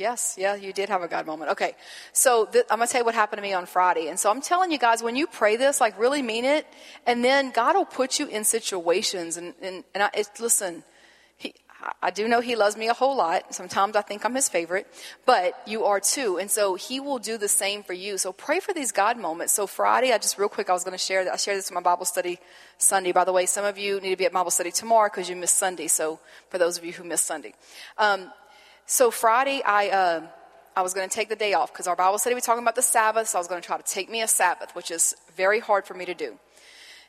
Yes, yeah, you did have a God moment. Okay, so th- I'm gonna tell you what happened to me on Friday. And so I'm telling you guys, when you pray this, like really mean it, and then God will put you in situations. And, and, and I, listen, he, I do know He loves me a whole lot. Sometimes I think I'm His favorite, but you are too. And so He will do the same for you. So pray for these God moments. So Friday, I just real quick, I was gonna share that. I shared this in my Bible study Sunday. By the way, some of you need to be at Bible study tomorrow because you missed Sunday. So for those of you who missed Sunday. Um, so Friday, I, uh, I was going to take the day off because our Bible study, we talking about the Sabbath. So I was going to try to take me a Sabbath, which is very hard for me to do.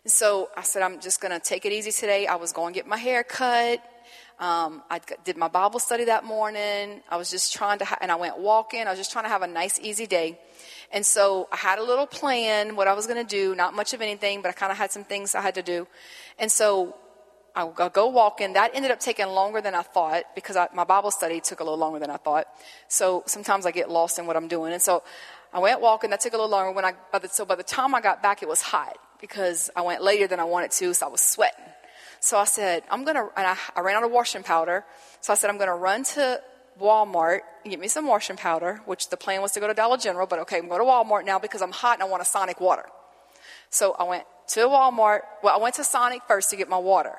And so I said, I'm just going to take it easy today. I was going to get my hair cut. Um, I did my Bible study that morning. I was just trying to, ha- and I went walking. I was just trying to have a nice, easy day. And so I had a little plan, what I was going to do, not much of anything, but I kind of had some things I had to do. And so I go walking. That ended up taking longer than I thought because I, my Bible study took a little longer than I thought. So sometimes I get lost in what I'm doing. And so I went walking. That took a little longer. When I, by the, so by the time I got back, it was hot because I went later than I wanted to. So I was sweating. So I said, I'm going to, and I, I ran out of washing powder. So I said, I'm going to run to Walmart and get me some washing powder, which the plan was to go to Dollar General, but okay, I'm going to Walmart now because I'm hot and I want a Sonic water. So I went to Walmart. Well, I went to Sonic first to get my water.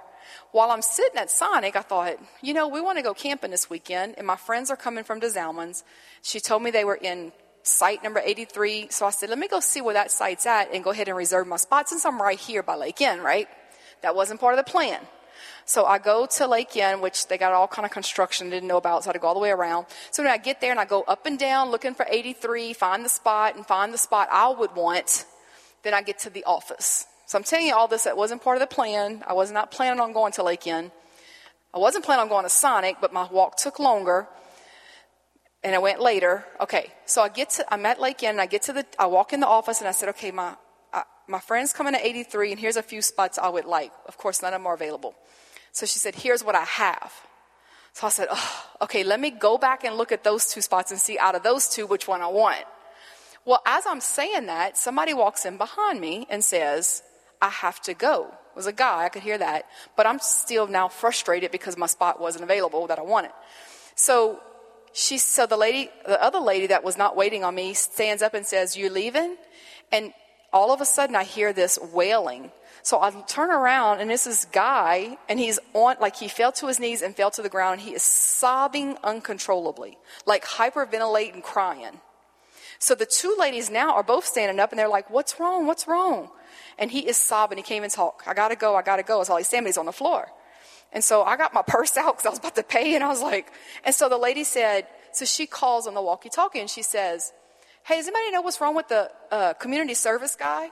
While I'm sitting at Sonic, I thought, you know, we want to go camping this weekend, and my friends are coming from Des Allemands. She told me they were in site number 83. So I said, let me go see where that site's at and go ahead and reserve my spot since I'm right here by Lake End, right? That wasn't part of the plan. So I go to Lake End, which they got all kind of construction, didn't know about, so I had to go all the way around. So when I get there and I go up and down looking for 83, find the spot and find the spot I would want, then I get to the office. So I'm telling you all this, that wasn't part of the plan. I was not planning on going to Lake End. I wasn't planning on going to Sonic, but my walk took longer. And I went later. Okay, so I get to, I'm at Lake End, and I get to the, I walk in the office, and I said, okay, my, my friend's coming at 83, and here's a few spots I would like. Of course, none of them are available. So she said, here's what I have. So I said, oh, okay, let me go back and look at those two spots and see out of those two which one I want. Well, as I'm saying that, somebody walks in behind me and says, I have to go. It was a guy, I could hear that. But I'm still now frustrated because my spot wasn't available that I wanted. So she, so the lady, the other lady that was not waiting on me stands up and says, You leaving? And all of a sudden I hear this wailing. So I turn around and this is guy and he's on, like he fell to his knees and fell to the ground he is sobbing uncontrollably, like hyperventilating, crying. So the two ladies now are both standing up and they're like, What's wrong? What's wrong? And he is sobbing. He came and talk. I gotta go. I gotta go. It's all he's saying. He's on the floor. And so I got my purse out because I was about to pay, and I was like, and so the lady said, so she calls on the walkie-talkie and she says, "Hey, does anybody know what's wrong with the uh, community service guy?"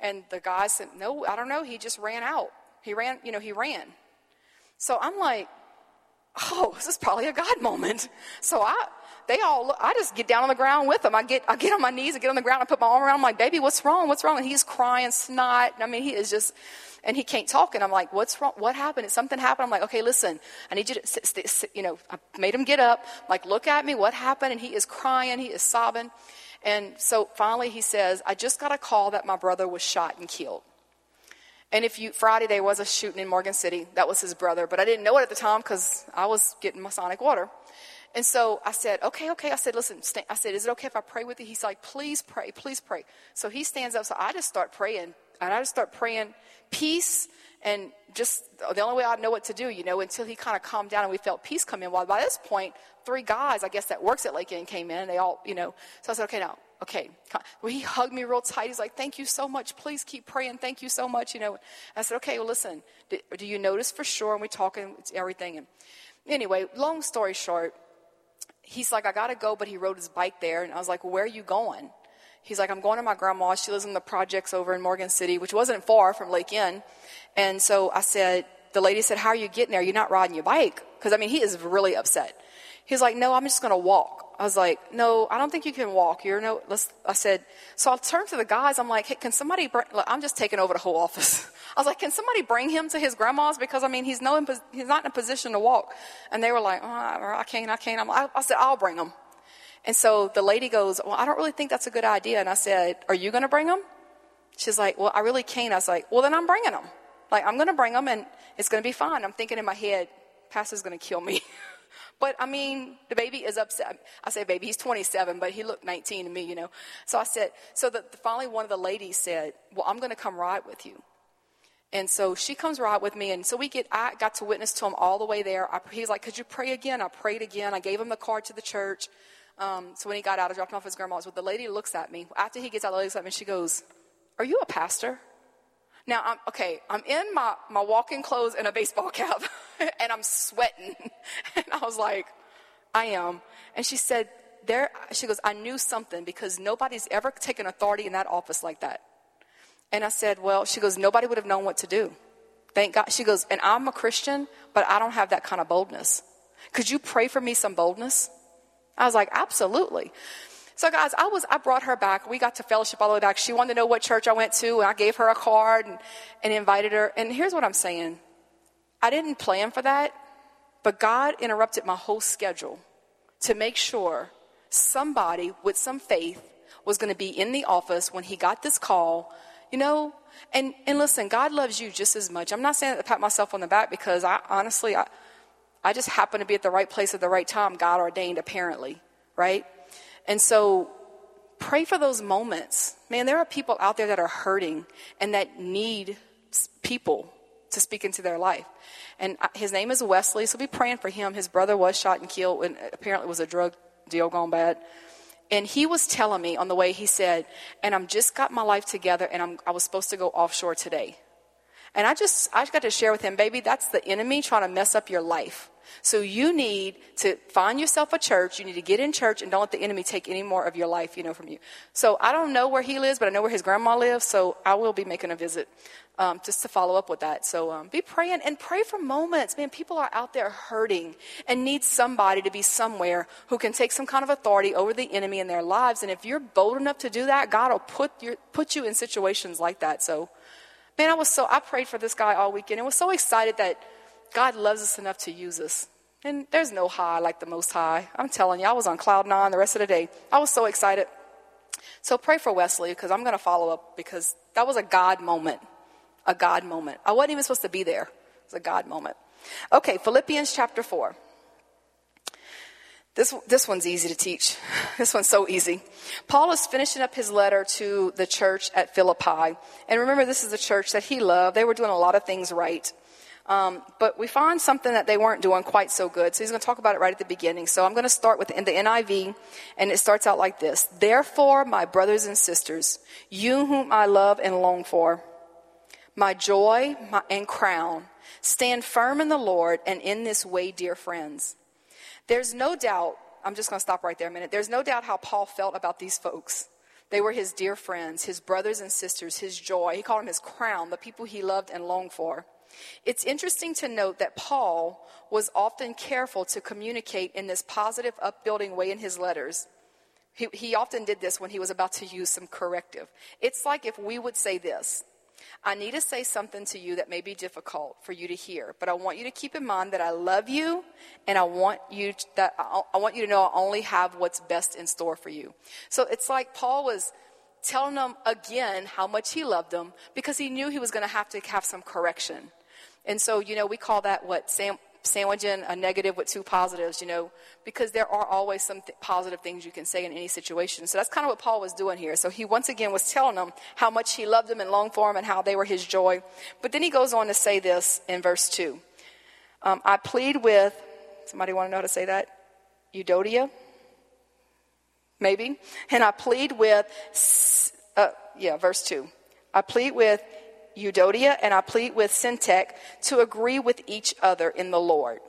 And the guy said, "No, I don't know. He just ran out. He ran. You know, he ran." So I'm like, "Oh, this is probably a God moment." So I they all, I just get down on the ground with them. I get, I get on my knees and get on the ground and put my arm around. I'm like, baby, what's wrong? What's wrong? And he's crying snot. I mean, he is just, and he can't talk. And I'm like, what's wrong? What happened? Something happened. I'm like, okay, listen, I need you to, sit, sit, sit, you know, I made him get up. like, look at me. What happened? And he is crying. He is sobbing. And so finally he says, I just got a call that my brother was shot and killed. And if you, Friday there was a shooting in Morgan City. That was his brother. But I didn't know it at the time because I was getting my sonic water. And so I said, okay, okay. I said, listen, I said, is it okay if I pray with you? He's like, please pray, please pray. So he stands up. So I just start praying. And I just start praying peace and just the only way I know what to do, you know, until he kind of calmed down and we felt peace come in. Well, by this point, three guys, I guess, that works at Lake End came in and they all, you know, so I said, okay, now, okay. Well, he hugged me real tight. He's like, thank you so much. Please keep praying. Thank you so much, you know. I said, okay, well, listen, do, do you notice for sure? And we talking, everything. And anyway, long story short, he's like, I got to go, but he rode his bike there. And I was like, well, where are you going? He's like, I'm going to my grandma. She lives in the projects over in Morgan City, which wasn't far from Lake End. And so I said, the lady said, how are you getting there? You're not riding your bike? Because I mean, he is really upset. He's like, no, I'm just to walk. I was like, no, I don't think you can walk. You're no, let's, I said, so I turned to the guys. I'm like, hey, can somebody bring, look, I'm just taking over the whole office. I was like, can somebody bring him to his grandma's? Because I mean, he's no, he's not in a position to walk. And they were like, oh, I can't, I can't. I, I said, I'll bring him. And so the lady goes, well, I don't really think that's a good idea. And I said, are you going to bring him? She's like, well, I really can't. I was like, well, then I'm bringing him. Like, I'm going to bring him and it's going to be fine. I'm thinking in my head, Pastor's going to kill me. But I mean, the baby is upset. I say baby, he's 27, but he looked 19 to me, you know. So I said, so the, finally one of the ladies said, well, I'm going to come ride with you. And so she comes ride with me, and so we get. I got to witness to him all the way there. I, he's like, "Could you pray again?" I prayed again. I gave him the card to the church. Um, so when he got out, I dropped him off his grandma's. But the lady looks at me after he gets out. The lady looks at me. She goes, "Are you a pastor?" Now, I'm, okay, I'm in my, my walking clothes and a baseball cap, and I'm sweating. and I was like, I am. And she said, there, she goes, I knew something because nobody's ever taken authority in that office like that. And I said, well, she goes, nobody would have known what to do. Thank God. She goes, and I'm a Christian, but I don't have that kind of boldness. Could you pray for me some boldness? I was like, absolutely. So guys, I was, I brought her back. We got to fellowship all the way back. She wanted to know what church I went to and I gave her a card and, and invited her. And here's what I'm saying. I didn't plan for that, but God interrupted my whole schedule to make sure somebody with some faith was going to be in the office when he got this call, you know, and, and listen, God loves you just as much. I'm not saying that to pat myself on the back because I honestly, I, I just happen to be at the right place at the right time, God ordained apparently, right? And so pray for those moments. Man, there are people out there that are hurting and that need people to speak into their life. And uh, his name is Wesley, so be praying for him. His brother was shot and killed, and apparently it was a drug deal gone bad. And he was telling me on the way, he said, and I'm just got my life together, and I'm, I was supposed to go offshore today. And I just, I got to share with him, baby, that's the enemy trying to mess up your life. So you need to find yourself a church. You need to get in church and don't let the enemy take any more of your life, you know, from you. So I don't know where he lives, but I know where his grandma lives. So I will be making a visit um, just to follow up with that. So um, be praying and pray for moments. Man, people are out there hurting and need somebody to be somewhere who can take some kind of authority over the enemy in their lives. And if you're bold enough to do that, God will put, your, put you in situations like that. So, man, I was so, I prayed for this guy all weekend and was so excited that God loves us enough to use us. And there's no high like the most high. I'm telling you, I was on cloud nine the rest of the day. I was so excited. So pray for Wesley because I'm going to follow up because that was a God moment. A God moment. I wasn't even supposed to be there. It was a God moment. Okay, Philippians chapter 4. This, this one's easy to teach. This one's so easy. Paul is finishing up his letter to the church at Philippi. And remember, this is the church that he loved. They were doing a lot of things right. Um, but we find something that they weren't doing quite so good. So he's going to talk about it right at the beginning. So I'm going to start with in the NIV, and it starts out like this Therefore, my brothers and sisters, you whom I love and long for, my joy my, and crown, stand firm in the Lord and in this way, dear friends. There's no doubt, I'm just going to stop right there a minute. There's no doubt how Paul felt about these folks. They were his dear friends, his brothers and sisters, his joy. He called them his crown, the people he loved and longed for. It's interesting to note that Paul was often careful to communicate in this positive, upbuilding way in his letters. He, he, often did this when he was about to use some corrective. It's like if we would say this I need to say something to you that may be difficult for you to hear, but I want you to keep in mind that I love you and I want you to, that I want you to know I only have what's best in store for you. So it's like Paul was telling them again how much he loved them because he knew he was going to have to have some correction. And so, you know, we call that what? Sam, sandwiching a negative with two positives, you know, because there are always some th- positive things you can say in any situation. So that's kind of what Paul was doing here. So he once again was telling them how much he loved them and longed for them and how they were his joy. But then he goes on to say this in verse 2. Um, I plead with, somebody want to know how to say that? Euodia? Maybe. And I plead with, uh, yeah, verse 2. I plead with Euodia and I plead with Syntyche to agree with each other in the Lord.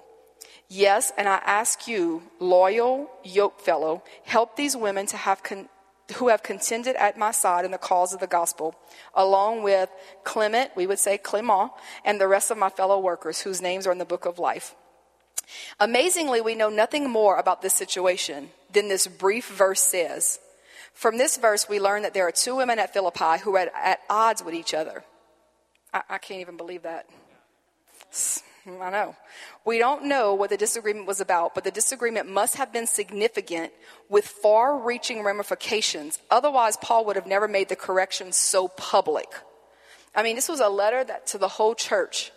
Yes, and I ask you, loyal yoke fellow, help these women to have con- who have contended at my side in the cause of the gospel, along with Clement, we would say Clement, and the rest of my fellow workers whose names are in the book of life. Amazingly, we know nothing more about this situation than this brief verse says. From this verse, we learn that there are two women at Philippi who are at odds with each other. I, I can't even believe that. I know. We don't know what the disagreement was about, but the disagreement must have been significant with far reaching ramifications. Otherwise, Paul would have never made the correction so public. I mean, this was a letter that, to the whole church.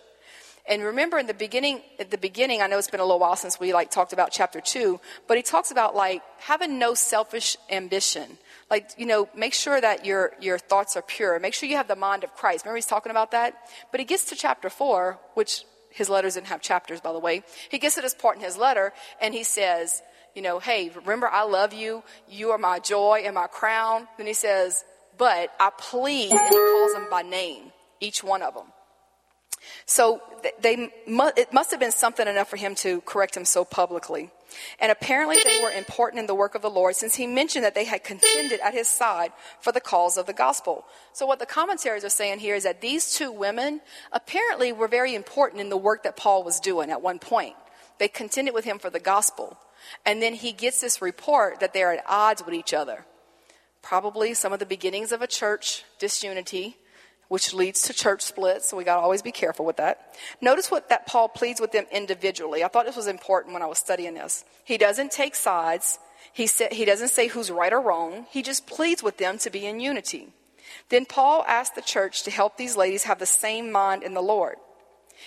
And remember in the beginning, at the beginning, I know it's been a little while since we like talked about chapter two, but he talks about like having no selfish ambition. Like, you know, make sure that your, your thoughts are pure. Make sure you have the mind of Christ. Remember he's talking about that? But he gets to chapter four, which his letters didn't have chapters, by the way. He gets to this part in his letter and he says, you know, hey, remember I love you. You are my joy and my crown. Then he says, but I plead, and he calls them by name, each one of them. So they, it must have been something enough for him to correct him so publicly. And apparently they were important in the work of the Lord since he mentioned that they had contended at his side for the cause of the gospel. So what the commentaries are saying here is that these two women apparently were very important in the work that Paul was doing at one point. They contended with him for the gospel. And then he gets this report that they're at odds with each other. Probably some of the beginnings of a church disunity which leads to church splits, so we got to always be careful with that. Notice what that Paul pleads with them individually. I thought this was important when I was studying this. He doesn't take sides. He, sa- he doesn't say who's right or wrong. He just pleads with them to be in unity. Then Paul asked the church to help these ladies have the same mind in the Lord.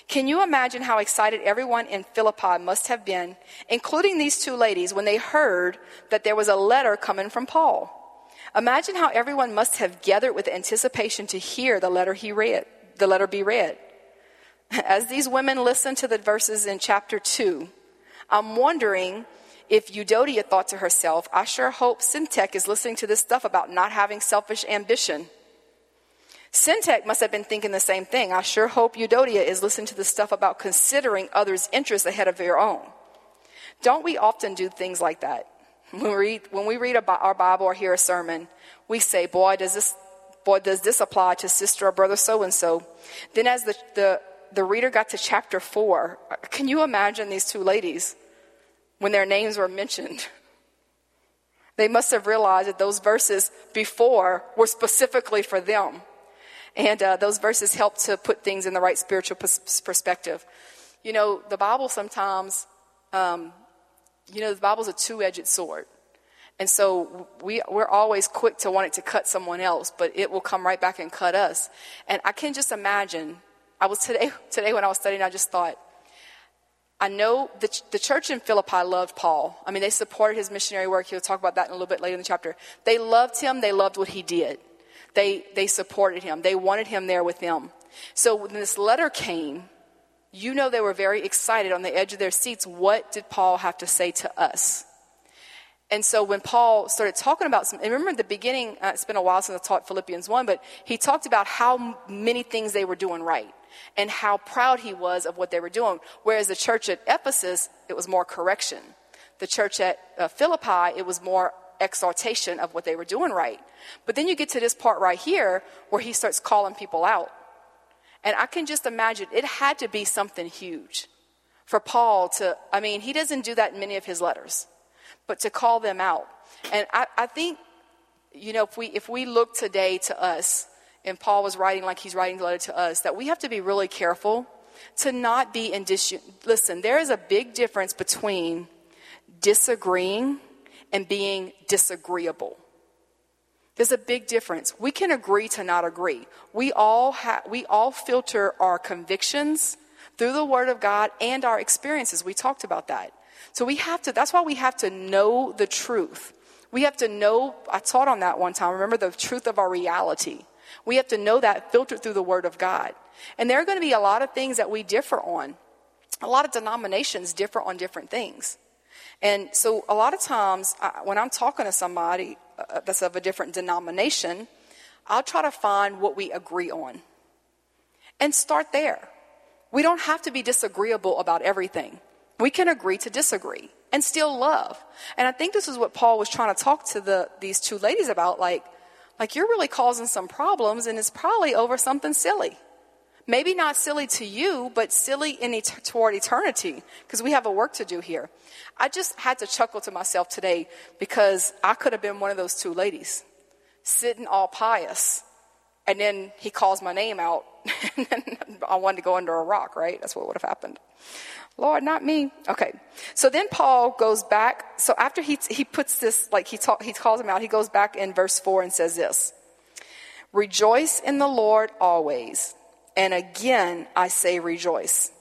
Can you imagine how excited everyone in Philippi must have been, including these two ladies, when they heard that there was a letter coming from Paul? Imagine how everyone must have gathered with anticipation to hear the letter he read, the letter be read. As these women listened to the verses in chapter 2, I'm wondering if Euodia thought to herself, I sure hope Syntyche is listening to this stuff about not having selfish ambition. Syntyche must have been thinking the same thing. I sure hope Euodia is listening to the stuff about considering others' interests ahead of your own. Don't we often do things like that? When we read, when we read our Bible or hear a sermon, we say, boy, does this, boy, does this apply to sister or brother so and so. Then as the, the, the reader got to chapter four, can you imagine these two ladies when their names were mentioned? They must have realized that those verses before were specifically for them. And uh, those verses help to put things in the right spiritual perspective. You know, the Bible sometimes um, you know, the Bible's a two edged sword. And so we, we're always quick to want it to cut someone else, but it will come right back and cut us. And I can just imagine, I was today, today when I was studying, I just thought, I know the, the church in Philippi loved Paul. I mean, they supported his missionary work. He'll talk about that in a little bit later in the chapter. They loved him. They loved what he did. They, they supported him. They wanted him there with them. So when this letter came, you know they were very excited on the edge of their seats. What did Paul have to say to us? And so when Paul started talking about some, and remember the beginning, uh, it's been a while since I taught Philippians 1, but he talked about how many things they were doing right and how proud he was of what they were doing. Whereas the church at Ephesus, it was more correction. The church at uh, Philippi, it was more exaltation of what they were doing right. But then you get to this part right here where he starts calling people out. And I can just imagine it had to be something huge for Paul to, I mean, he doesn't do that in many of his letters, but to call them out. And I, I think, you know, if we, if we look today to us, and Paul was writing like he's writing the letter to us, that we have to be really careful to not be in dis- listen there is a big difference between disagreeing and being disagreeable there's a big difference. We can agree to not agree. We all, ha- we all filter our convictions through the Word of God and our experiences. We talked about that. So we have to, that's why we have to know the truth. We have to know, I taught on that one time, remember the truth of our reality. We have to know that filtered through the Word of God. And there are going to be a lot of things that we differ on. A lot of denominations differ on different things. And so a lot of times I, when I'm talking to somebody, uh, that's of a different denomination, I'll try to find what we agree on and start there. We don't have to be disagreeable about everything. We can agree to disagree and still love. And I think this is what Paul was trying to talk to the, these two ladies about. Like, like you're really causing some problems and it's probably over something silly. Maybe not silly to you, but silly in et- toward eternity, because we have a work to do here. I just had to chuckle to myself today because I could have been one of those two ladies, sitting all pious, and then he calls my name out, and then I wanted to go under a rock, right? That's what would have happened. Lord, not me. Okay. So then Paul goes back. So after he, he puts this, like he, talk, he calls him out, he goes back in verse 4 and says this Rejoice in the Lord always. And again, I say rejoice.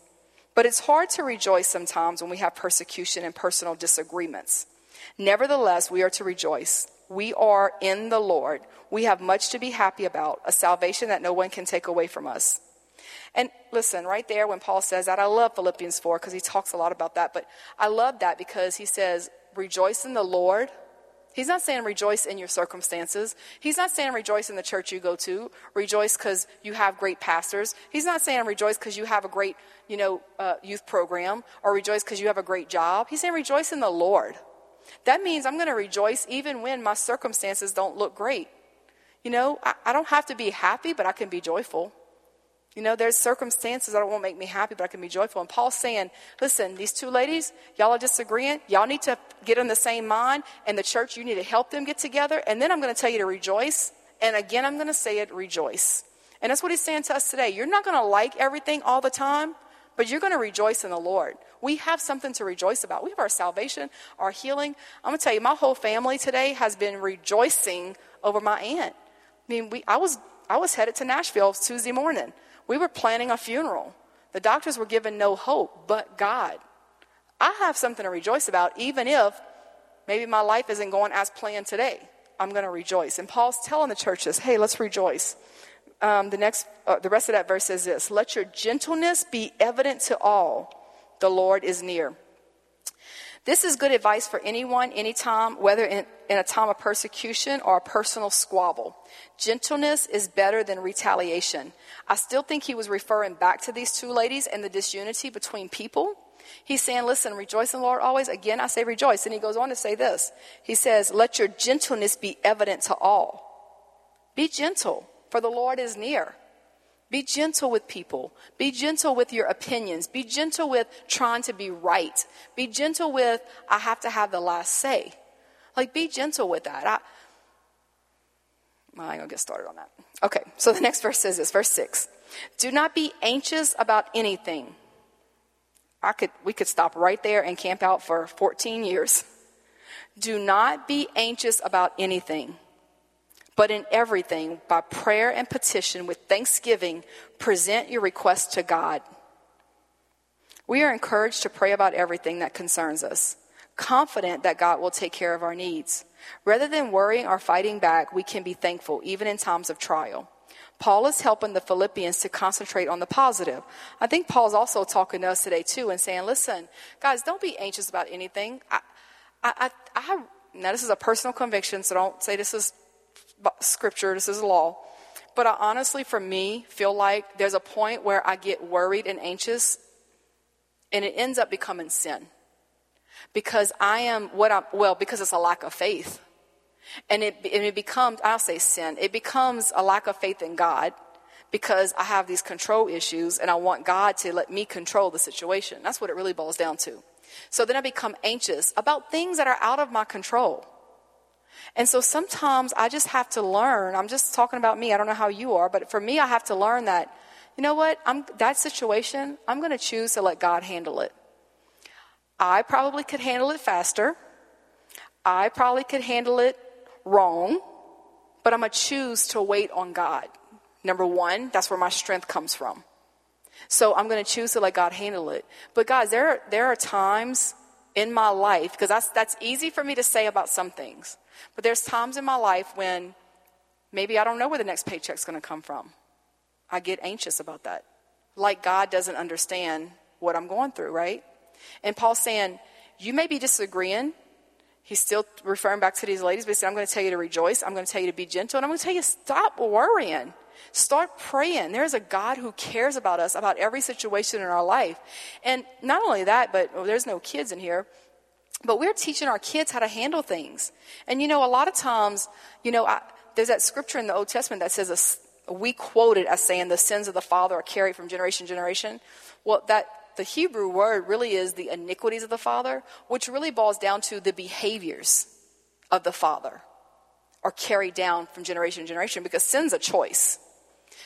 But it's hard to rejoice sometimes when we have persecution and personal disagreements. Nevertheless, we are to rejoice. We are in the Lord. We have much to be happy about, a salvation that no one can take away from us. And listen, right there, when Paul says that, I love Philippians 4 because he talks a lot about that. But I love that because he says, Rejoice in the Lord. He's not saying rejoice in your circumstances. He's not saying rejoice in the church you go to. Rejoice because you have great pastors. He's not saying rejoice because you have a great, you know, uh, youth program or rejoice because you have a great job. He's saying rejoice in the Lord. That means I'm going to rejoice even when my circumstances don't look great. You know, I, I don't have to be happy, but I can be joyful. You know, there's circumstances that won't make me happy, but I can be joyful. And Paul's saying, listen, these two ladies, y'all are disagreeing. Y'all need to get in the same mind. And the church, you need to help them get together. And then I'm going to tell you to rejoice. And again, I'm going to say it, rejoice. And that's what he's saying to us today. You're not going to like everything all the time, but you're going to rejoice in the Lord. We have something to rejoice about. We have our salvation, our healing. I'm going to tell you, my whole family today has been rejoicing over my aunt. I mean, we, I was, I was headed to Nashville Tuesday morning. We were planning a funeral. The doctors were given no hope but God. I have something to rejoice about, even if maybe my life isn't going as planned today. I'm going to rejoice. And Paul's telling the churches, hey, let's rejoice. Um, the next, uh, the rest of that verse says this Let your gentleness be evident to all. The Lord is near. This is good advice for anyone, anytime, whether in, in a time of persecution or a personal squabble. Gentleness is better than retaliation. I still think he was referring back to these two ladies and the disunity between people. He's saying, listen, rejoice in the Lord always. Again, I say rejoice. And he goes on to say this. He says, let your gentleness be evident to all. Be gentle, for the Lord is near. Be gentle with people. Be gentle with your opinions. Be gentle with trying to be right. Be gentle with, I have to have the last say. Like, be gentle with that. I, well, I'm to get started on that. Okay, so the next verse says this, verse 6. Do not be anxious about anything. I could, we could stop right there and camp out for 14 years. Do not be anxious about anything but in everything, by prayer and petition with thanksgiving, present your requests to God. We are encouraged to pray about everything that concerns us, confident that God will take care of our needs. Rather than worrying or fighting back, we can be thankful, even in times of trial. Paul is helping the Philippians to concentrate on the positive. I think Paul's also talking to us today, too, and saying, listen, guys, don't be anxious about anything. I, I, I, I now, this is a personal conviction, so don't say this is scripture, this is law. But I honestly, for me, feel like there's a point where I get worried and anxious, and it ends up becoming sin. Because I am what I'm, well, because it's a lack of faith. And it, and it becomes, I'll say sin, it becomes a lack of faith in God because I have these control issues and I want God to let me control the situation. That's what it really boils down to. So then I become anxious about things that are out of my control. And so sometimes I just have to learn. I'm just talking about me. I don't know how you are, but for me, I have to learn that, you know what? I'm, that situation, I'm going to choose to let God handle it. I probably could handle it faster. I probably could handle it wrong, but I'm going to choose to wait on God. Number one, that's where my strength comes from. So I'm going to choose to let God handle it. But guys, there are, there are times in my life, because that's, that's easy for me to say about some things. But there's times in my life when maybe I don't know where the next paycheck's going to come from. I get anxious about that. Like God doesn't understand what I'm going through, right? And Paul's saying, You may be disagreeing. He's still referring back to these ladies, but he said, I'm going to tell you to rejoice. I'm going to tell you to be gentle. And I'm going to tell you, stop worrying. Start praying. There's a God who cares about us, about every situation in our life. And not only that, but well, there's no kids in here. But we're teaching our kids how to handle things. And you know, a lot of times, you know, I, there's that scripture in the Old Testament that says, a, we quote it as saying the sins of the father are carried from generation to generation. Well, that the Hebrew word really is the iniquities of the father, which really boils down to the behaviors of the father are carried down from generation to generation because sin's a choice.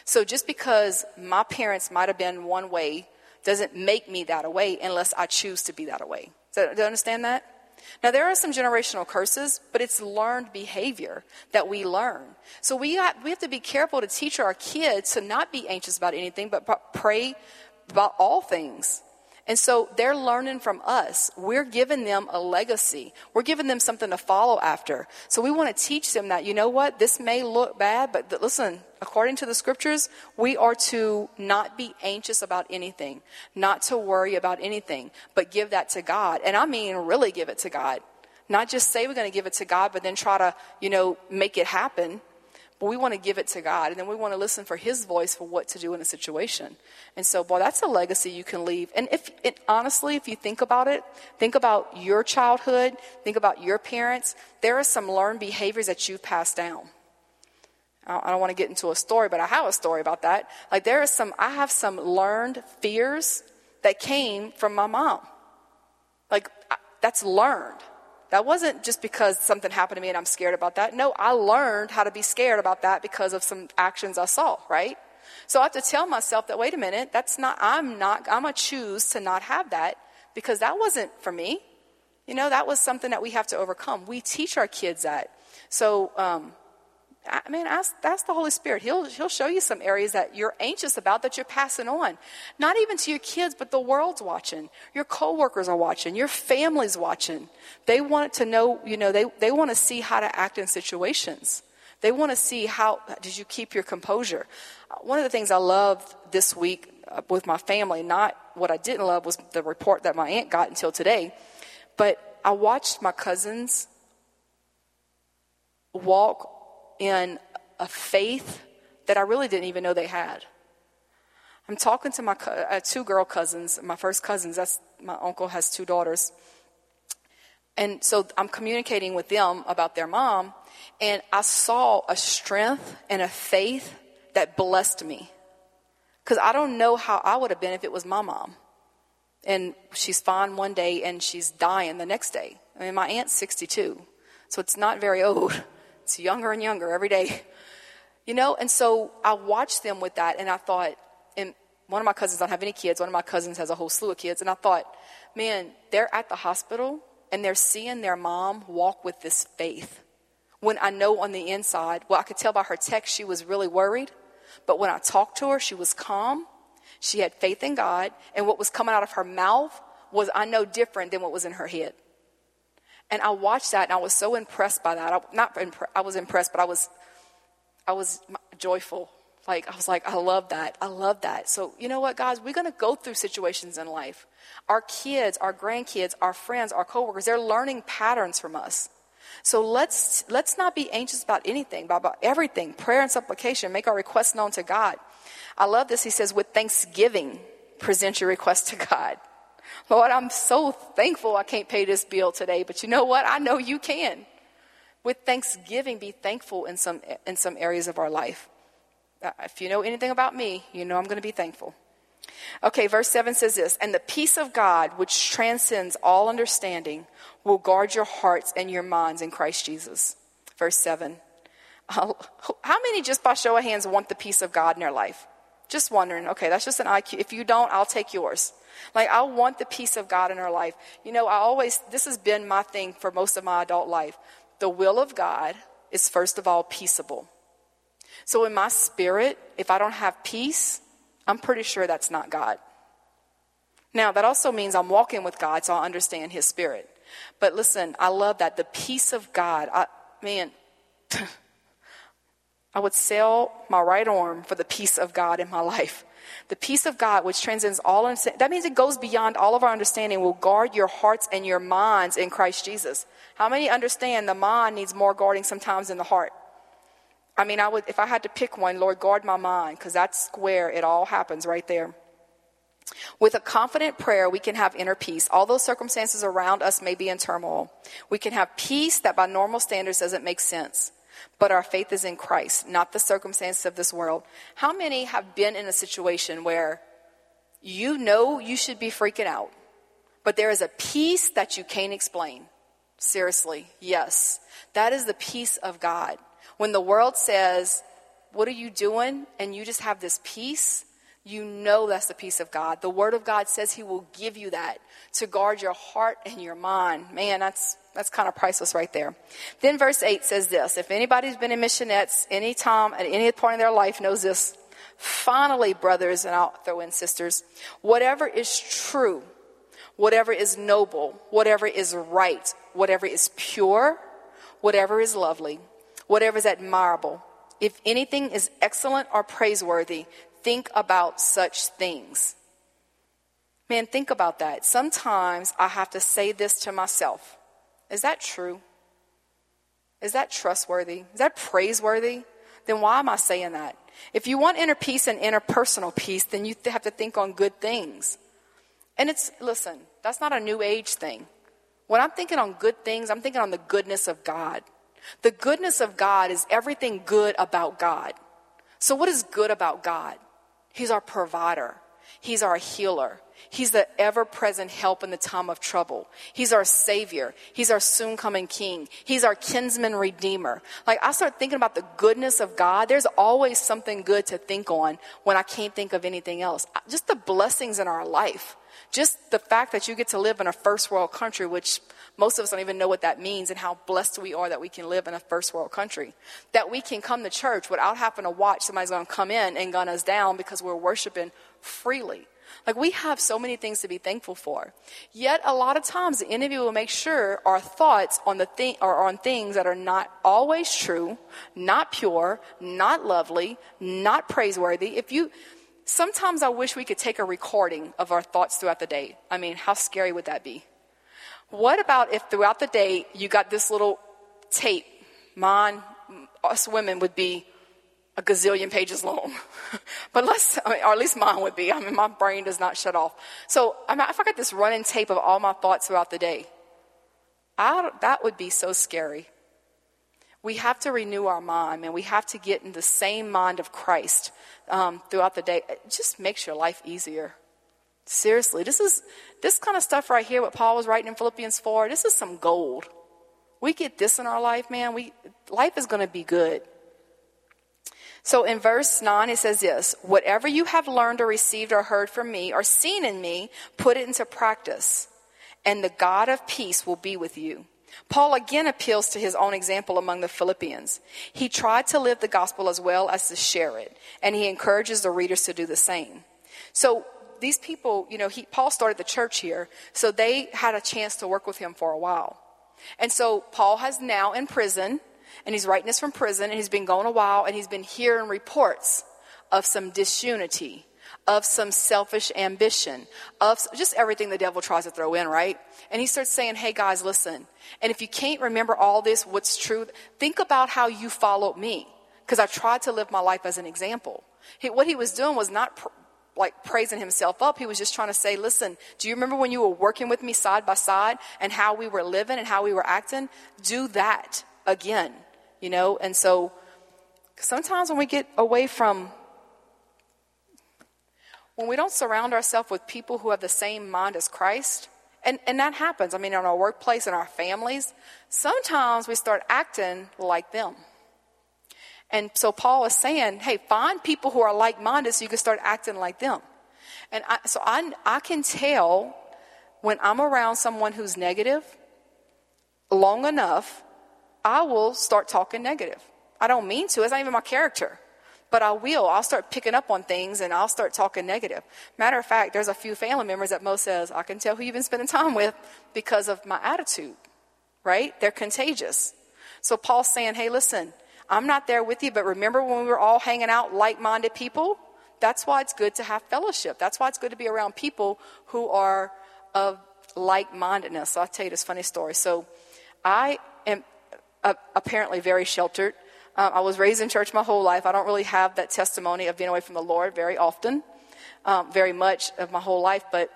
So just because my parents might have been one way doesn't make me that way unless I choose to be that way. Do you understand that? Now, there are some generational curses, but it's learned behavior that we learn. So we have, we have to be careful to teach our kids to not be anxious about anything, but pray about all things. And so they're learning from us. We're giving them a legacy. We're giving them something to follow after. So we want to teach them that, you know what, this may look bad, but listen, according to the scriptures, we are to not be anxious about anything, not to worry about anything, but give that to God. And I mean, really give it to God. Not just say we're going to give it to God, but then try to, you know, make it happen. But we want to give it to God, and then we want to listen for His voice for what to do in a situation. And so, boy, that's a legacy you can leave. And if, honestly, if you think about it, think about your childhood, think about your parents. There are some learned behaviors that you've passed down. I don't want to get into a story, but I have a story about that. Like there is some, I have some learned fears that came from my mom. Like that's learned. That wasn't just because something happened to me and I'm scared about that. No, I learned how to be scared about that because of some actions I saw, right? So I have to tell myself that, wait a minute, that's not, I'm not, I'm going to choose to not have that because that wasn't for me. You know, that was something that we have to overcome. We teach our kids that. So, um, I mean, ask, ask the Holy Spirit. He'll, he'll show you some areas that you're anxious about that you're passing on. Not even to your kids, but the world's watching. Your coworkers are watching. Your family's watching. They want to know, you know, they, they want to see how to act in situations. They want to see how, did you keep your composure? One of the things I loved this week uh, with my family, not what I didn't love was the report that my aunt got until today, but I watched my cousins walk in a faith that I really didn't even know they had. I'm talking to my uh, two girl cousins, my first cousins. That's my uncle has two daughters. And so I'm communicating with them about their mom, and I saw a strength and a faith that blessed me. Because I don't know how I would have been if it was my mom. And she's fine one day and she's dying the next day. I mean, my aunt's 62, so it's not very old. It's younger and younger every day. You know, and so I watched them with that and I thought, and one of my cousins don't have any kids, one of my cousins has a whole slew of kids, and I thought, man, they're at the hospital and they're seeing their mom walk with this faith. When I know on the inside, well, I could tell by her text she was really worried, but when I talked to her, she was calm. She had faith in God, and what was coming out of her mouth was, I know, different than what was in her head. And I watched that and I was so impressed by that. I, not impre- I was impressed, but I was, I was joyful. Like, I was like, I love that. I love that. So, you know what, guys? We're going to go through situations in life. Our kids, our grandkids, our friends, our coworkers, they're learning patterns from us. So let's, let's not be anxious about anything, about, about everything. Prayer and supplication, make our requests known to God. I love this. He says, with thanksgiving, present your request to God. Lord, I'm so thankful I can't pay this bill today, but you know what? I know you can. With thanksgiving, be thankful in some, in some areas of our life. Uh, if you know anything about me, you know I'm going to be thankful. Okay, verse 7 says this And the peace of God, which transcends all understanding, will guard your hearts and your minds in Christ Jesus. Verse 7. How many, just by show of hands, want the peace of God in their life? Just wondering. Okay, that's just an IQ. If you don't, I'll take yours. Like, I want the peace of God in our life. You know, I always, this has been my thing for most of my adult life. The will of God is, first of all, peaceable. So, in my spirit, if I don't have peace, I'm pretty sure that's not God. Now, that also means I'm walking with God, so I understand His spirit. But listen, I love that. The peace of God, I, man, I would sell my right arm for the peace of God in my life. The peace of God, which transcends all understanding, that means it goes beyond all of our understanding, will guard your hearts and your minds in Christ Jesus. How many understand the mind needs more guarding sometimes than the heart? I mean, I would, if I had to pick one, Lord, guard my mind, because that's where it all happens right there. With a confident prayer, we can have inner peace. Although circumstances around us may be in turmoil, we can have peace that by normal standards doesn't make sense but our faith is in Christ, not the circumstances of this world. How many have been in a situation where you know you should be freaking out, but there is a peace that you can't explain? Seriously, yes. That is the peace of God. When the world says, What are you doing? and you just have this peace, you know that's the peace of God. The Word of God says He will give you that to guard your heart and your mind. Man, that's that's kind of priceless right there. Then verse 8 says this If anybody's been in missionettes any time at any point in their life knows this. Finally, brothers, and I'll throw in sisters, whatever is true, whatever is noble, whatever is right, whatever is pure, whatever is lovely, whatever is admirable, if anything is excellent or praiseworthy, think about such things. Man, think about that. Sometimes I have to say this to myself. Is that true? Is that trustworthy? Is that praiseworthy? Then why am I saying that? If you want inner peace and interpersonal peace, then you have to think on good things. And it's, listen, that's not a new age thing. When I'm thinking on good things, I'm thinking on the goodness of God. The goodness of God is everything good about God. So, what is good about God? He's our provider, He's our healer, He's the ever present help in the time of trouble. He's our Savior. He's our soon coming King. He's our kinsman redeemer. Like, I start thinking about the goodness of God. There's always something good to think on when I can't think of anything else. Just the blessings in our life. Just the fact that you get to live in a first world country, which most of us don't even know what that means and how blessed we are that we can live in a first world country. That we can come to church without having to watch somebody's going to come in and gun us down because we're worshiping freely. Like we have so many things to be thankful for. Yet a lot of times the enemy will make sure our thoughts on the thing are on things that are not always true, not pure, not lovely, not praiseworthy. If you sometimes I wish we could take a recording of our thoughts throughout the day. I mean, how scary would that be? What about if throughout the day you got this little tape? Mine, us women would be a gazillion pages long. but let's, I mean, or at least mine would be. I mean, my brain does not shut off. So I mean, if I got this running tape of all my thoughts throughout the day, I, that would be so scary. We have to renew our mind, and we have to get in the same mind of Christ um, throughout the day. It just makes your life easier. Seriously, this is this kind of stuff right here. What Paul was writing in Philippians four. This is some gold. We get this in our life, man. We life is going to be good. So in verse 9, it says this Whatever you have learned or received or heard from me or seen in me, put it into practice, and the God of peace will be with you. Paul again appeals to his own example among the Philippians. He tried to live the gospel as well as to share it, and he encourages the readers to do the same. So these people, you know, he, Paul started the church here, so they had a chance to work with him for a while. And so Paul has now in prison and he's writing this from prison, and he's been going a while, and he's been hearing reports of some disunity, of some selfish ambition, of just everything the devil tries to throw in, right? And he starts saying, Hey guys, listen. And if you can't remember all this, what's true, think about how you followed me. Because I tried to live my life as an example. He, what he was doing was not pr- like praising himself up. He was just trying to say, listen, do you remember when you were working with me side by side and how we were living and how we were acting? Do that again you know? And so sometimes when we get away from, when we don't surround ourselves with people who have the same mind as Christ, and, and that happens, I mean, in our workplace, in our families, sometimes we start acting like them. And so Paul is saying, hey, find people who are like minded so you can start acting like them. And I, so I, I can tell when I'm around someone who's negative long enough I will start talking negative. I don't mean to, it's not even my character. But I will. I'll start picking up on things and I'll start talking negative. Matter of fact, there's a few family members that Mo says, I can tell who you've been spending time with because of my attitude, right? They're contagious. So Paul's saying, hey, listen, I'm not there with you, but remember when we were all hanging out like minded people? That's why it's good to have fellowship. That's why it's good to be around people who are of like mindedness. So I'll tell you this funny story. So I am apparently very sheltered. Uh, I was raised in church my whole life. I don't really have that testimony of being away from the Lord very often, um, very much of my whole life. But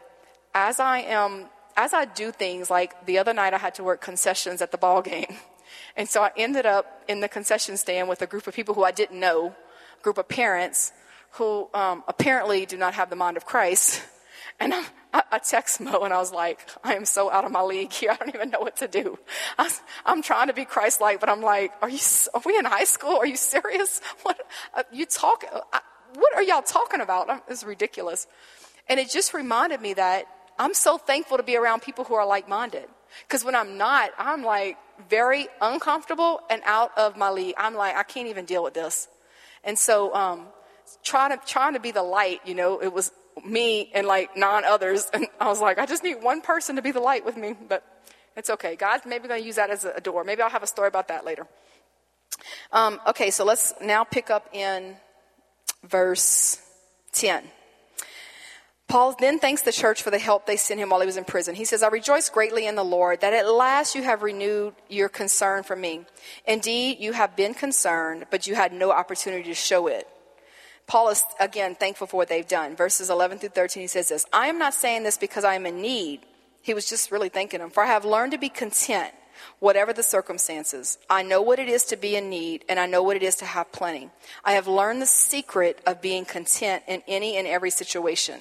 as I am, as I do things like the other night, I had to work concessions at the ball game, and so I ended up in the concession stand with a group of people who I didn't know, a group of parents who um, apparently do not have the mind of Christ. And I, I, text Mo and I was like, I am so out of my league here. I don't even know what to do. I, am trying to be Christ-like, but I'm like, are you, are we in high school? Are you serious? What, uh, you talk, uh, what are y'all talking about? It's ridiculous. And it just reminded me that I'm so thankful to be around people who are like-minded. Because when I'm not, I'm like very uncomfortable and out of my league. I'm like, I can't even deal with this. And so, um, trying to, trying to be the light, you know, it was me and like nine others. And I was like, I just need one person to be the light with me, but it's okay. God's maybe going to use that as a door. Maybe I'll have a story about that later. Um, okay, so let's now pick up in verse 10. Paul then thanks the church for the help they sent him while he was in prison. He says, I rejoice greatly in the Lord that at last you have renewed your concern for me. Indeed, you have been concerned, but you had no opportunity to show it. Paul is, again, thankful for what they've done. Verses 11 through 13, he says this I am not saying this because I am in need. He was just really thanking him. For I have learned to be content, whatever the circumstances. I know what it is to be in need, and I know what it is to have plenty. I have learned the secret of being content in any and every situation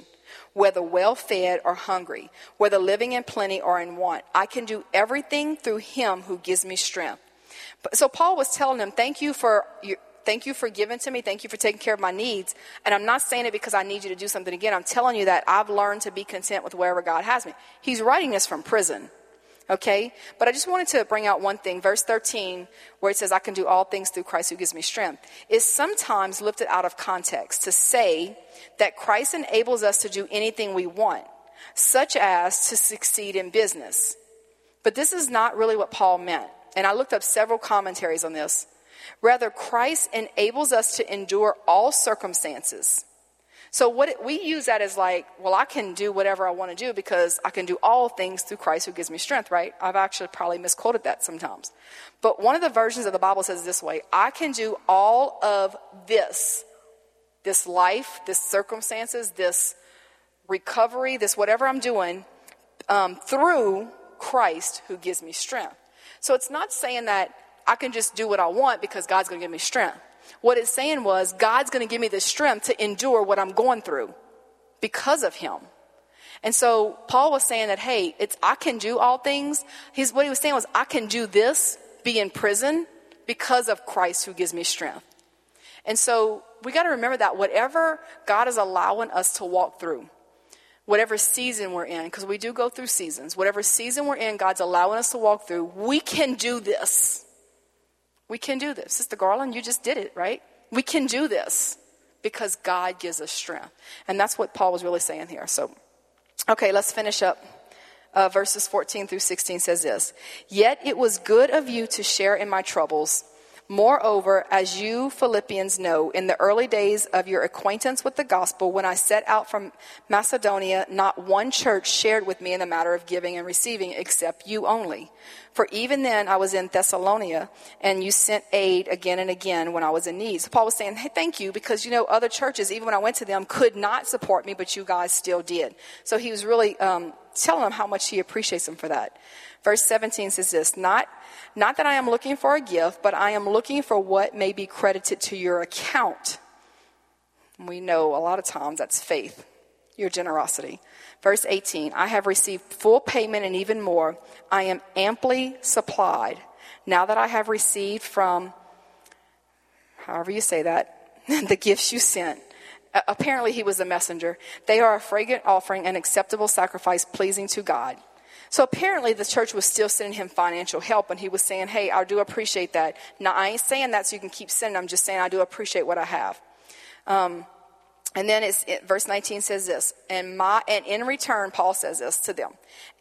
whether well fed or hungry, whether living in plenty or in want. I can do everything through him who gives me strength. So Paul was telling them, thank you for thank you for giving to me. Thank you for taking care of my needs. And I'm not saying it because I need you to do something again. I'm telling you that I've learned to be content with wherever God has me. He's writing this from prison. Okay? But I just wanted to bring out one thing. Verse 13, where it says, I can do all things through Christ who gives me strength, is sometimes lifted out of context to say that Christ enables us to do anything we want, such as to succeed in business. But this is not really what Paul meant. And I looked up several commentaries on this. Rather, Christ enables us to endure all circumstances so what we use that as like, well, I can do whatever I want to do because I can do all things through Christ who gives me strength, right? I've actually probably misquoted that sometimes. But one of the versions of the Bible says this way, I can do all of this, this life, this circumstances, this recovery, this whatever I'm doing, um, through Christ who gives me strength. So it's not saying that I can just do what I want because God's going to give me strength. What it's saying was, God's going to give me the strength to endure what I'm going through because of Him. And so Paul was saying that, hey, it's, I can do all things. What he was saying was, I can do this, be in prison, because of Christ who gives me strength. And so we got to remember that whatever God is allowing us to walk through, whatever season we're in, because we do go through seasons, whatever season we're in, God's allowing us to walk through, we can do this. We can do this. Sister Garland, you just did it, right? We can do this because God gives us strength. And that's what Paul was really saying here. So, okay, let's finish up. Uh, verses 14 through 16 says this Yet it was good of you to share in my troubles. Moreover, as you Philippians know, in the early days of your acquaintance with the gospel, when I set out from Macedonia, not one church shared with me in the matter of giving and receiving except you only. For even then I was in Thessalonica and you sent aid again and again when I was in need. So Paul was saying, hey, thank you because you know other churches, even when I went to them, could not support me, but you guys still did. So he was really um, telling them how much he appreciates them for that. Verse 17 says this, not, not that I am looking for a gift, but I am looking for what may be credited to your account. We know a lot of times that's faith, your generosity. Verse 18, I have received full payment and even more. I am amply supplied. Now that I have received from, however you say that, the gifts you sent. apparently, he was a messenger. They are a fragrant offering, an acceptable sacrifice pleasing to God. So apparently the church was still sending him financial help, and he was saying, Hey, I do appreciate that. Now, I ain't saying that so you can keep sending. I'm just saying I do appreciate what I have. Um, and then it's, it, verse 19 says this, and my, and in return, Paul says this to them,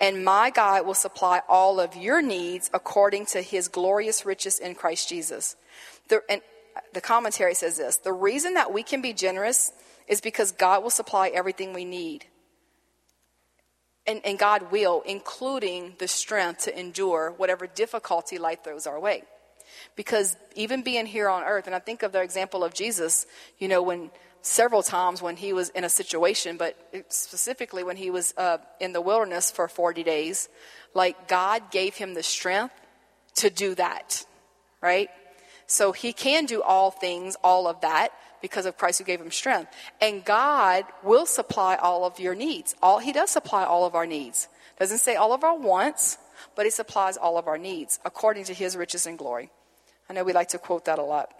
and my God will supply all of your needs according to his glorious riches in Christ Jesus. The, and the commentary says this, the reason that we can be generous is because God will supply everything we need and, and God will, including the strength to endure whatever difficulty life throws our way. Because even being here on earth, and I think of the example of Jesus, you know, when several times when he was in a situation, but specifically when he was uh, in the wilderness for 40 days, like God gave him the strength to do that, right? So he can do all things, all of that, because of Christ who gave him strength. And God will supply all of your needs. All he does supply all of our needs. Doesn't say all of our wants, but he supplies all of our needs according to his riches and glory. I know we like to quote that a lot.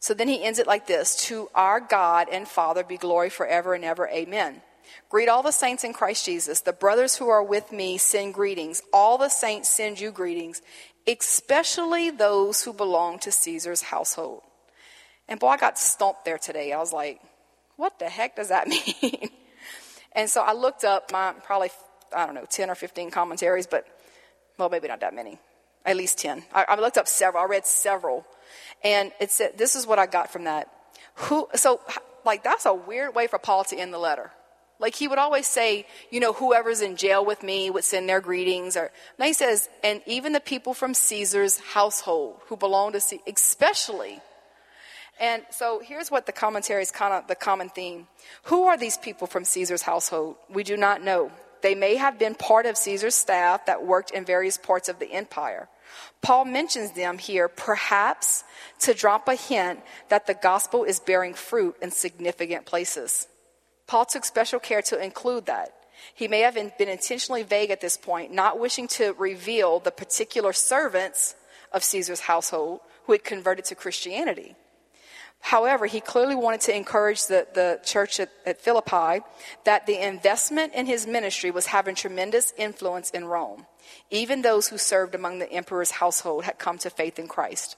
So then he ends it like this To our God and Father be glory forever and ever. Amen. Greet all the saints in Christ Jesus. The brothers who are with me send greetings. All the saints send you greetings, especially those who belong to Caesar's household. And boy, I got stumped there today. I was like, what the heck does that mean? and so I looked up my probably, I don't know, 10 or 15 commentaries, but, well, maybe not that many, at least 10. I, I looked up several, I read several. And it said, this is what I got from that. Who, so, like, that's a weird way for Paul to end the letter. Like he would always say, you know, whoever's in jail with me would send their greetings. Or now he says, and even the people from Caesar's household who belong to Caesar, especially and so here's what the commentary is kind of the common theme. Who are these people from Caesar's household? We do not know. They may have been part of Caesar's staff that worked in various parts of the empire. Paul mentions them here perhaps to drop a hint that the gospel is bearing fruit in significant places. Paul took special care to include that. He may have been intentionally vague at this point, not wishing to reveal the particular servants of Caesar's household who had converted to Christianity. However, he clearly wanted to encourage the, the church at, at Philippi that the investment in his ministry was having tremendous influence in Rome. Even those who served among the emperor's household had come to faith in Christ.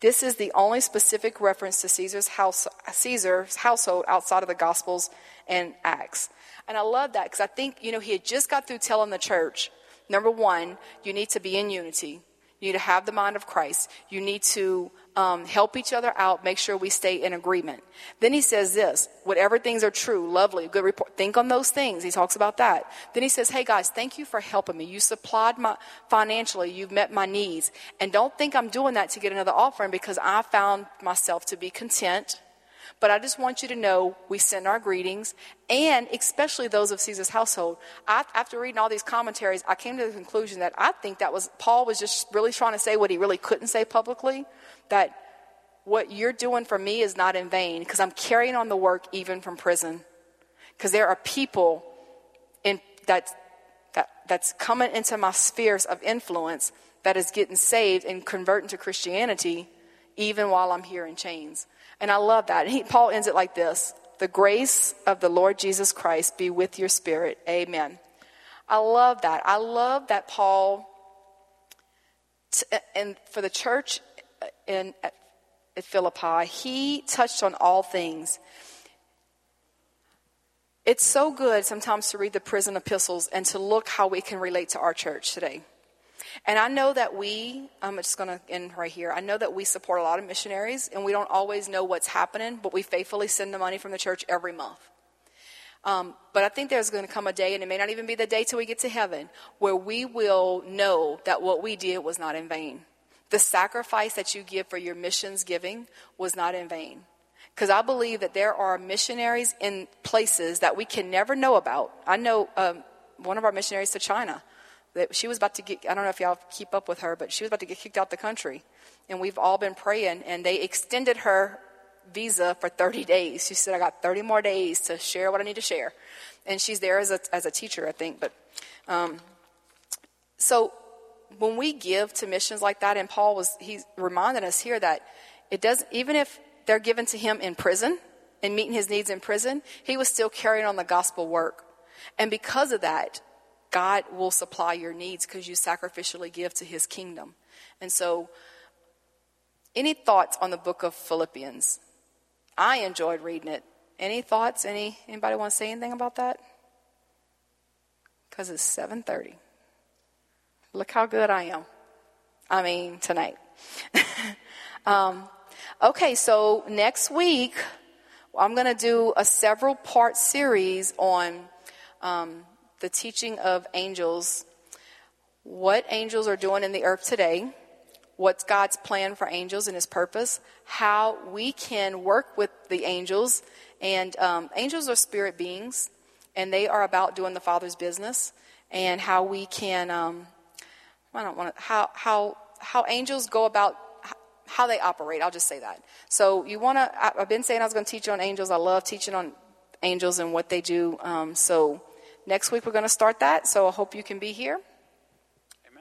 This is the only specific reference to Caesar's, house, Caesar's household outside of the Gospels and Acts. And I love that because I think, you know, he had just got through telling the church number one, you need to be in unity, you need to have the mind of Christ, you need to um, help each other out, make sure we stay in agreement. Then he says this whatever things are true, lovely, good report, think on those things. He talks about that. Then he says, hey guys, thank you for helping me. You supplied my financially, you've met my needs. And don't think I'm doing that to get another offering because I found myself to be content. But I just want you to know we send our greetings, and especially those of Caesar's household. I, after reading all these commentaries, I came to the conclusion that I think that was Paul was just really trying to say what he really couldn't say publicly that what you're doing for me is not in vain because I'm carrying on the work even from prison. Because there are people in, that, that, that's coming into my spheres of influence that is getting saved and converting to Christianity even while I'm here in chains. And I love that. And he, Paul ends it like this The grace of the Lord Jesus Christ be with your spirit. Amen. I love that. I love that Paul, t- and for the church in, at, at Philippi, he touched on all things. It's so good sometimes to read the prison epistles and to look how we can relate to our church today. And I know that we, I'm just going to end right here. I know that we support a lot of missionaries and we don't always know what's happening, but we faithfully send the money from the church every month. Um, but I think there's going to come a day, and it may not even be the day till we get to heaven, where we will know that what we did was not in vain. The sacrifice that you give for your missions giving was not in vain. Because I believe that there are missionaries in places that we can never know about. I know um, one of our missionaries to China that she was about to get, I don't know if y'all keep up with her, but she was about to get kicked out the country. And we've all been praying, and they extended her visa for 30 days. She said, I got 30 more days to share what I need to share. And she's there as a, as a teacher, I think. But um, so when we give to missions like that, and Paul was, he's reminding us here that it does, even if they're given to him in prison and meeting his needs in prison, he was still carrying on the gospel work. And because of that, God will supply your needs because you sacrificially give to his kingdom. And so, any thoughts on the book of Philippians? I enjoyed reading it. Any thoughts? Any anybody want to say anything about that? Because it's 7:30. Look how good I am. I mean, tonight. um, okay, so next week, I'm going to do a several part series on um, the teaching of angels, what angels are doing in the earth today, what's God's plan for angels and his purpose, how we can work with the angels. And um, angels are spirit beings, and they are about doing the Father's business, and how we can. Um, I don't want to, how, how, how angels go about how they operate. I'll just say that. So you want to, I've been saying I was going to teach on angels. I love teaching on angels and what they do. Um, so next week we're going to start that. So I hope you can be here.